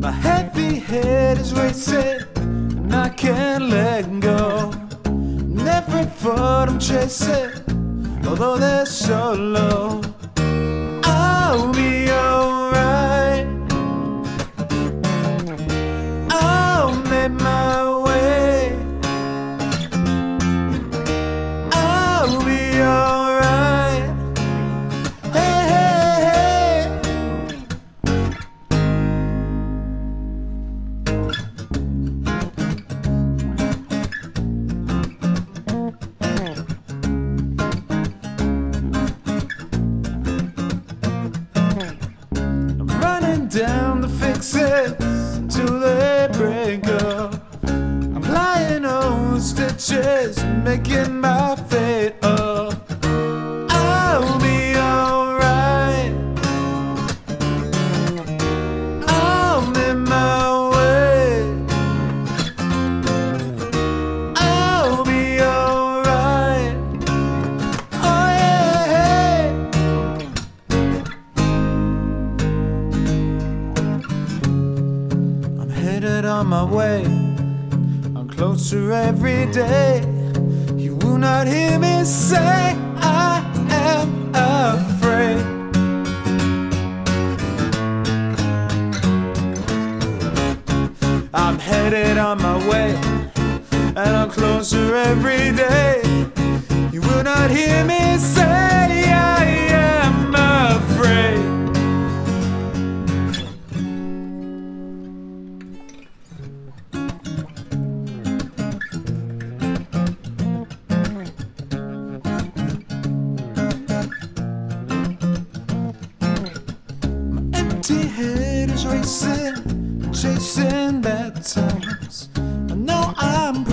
My heavy head is racing, and I can't let go. Never thought I'm chasing, although they're so low. The until they break up. I'm lying on stitches, making my headed on my way. I'm closer every day. You will not hear me say I am afraid. I'm headed on my way, and I'm closer every day. You will not hear me say chasing, chasing bad times. I know I'm.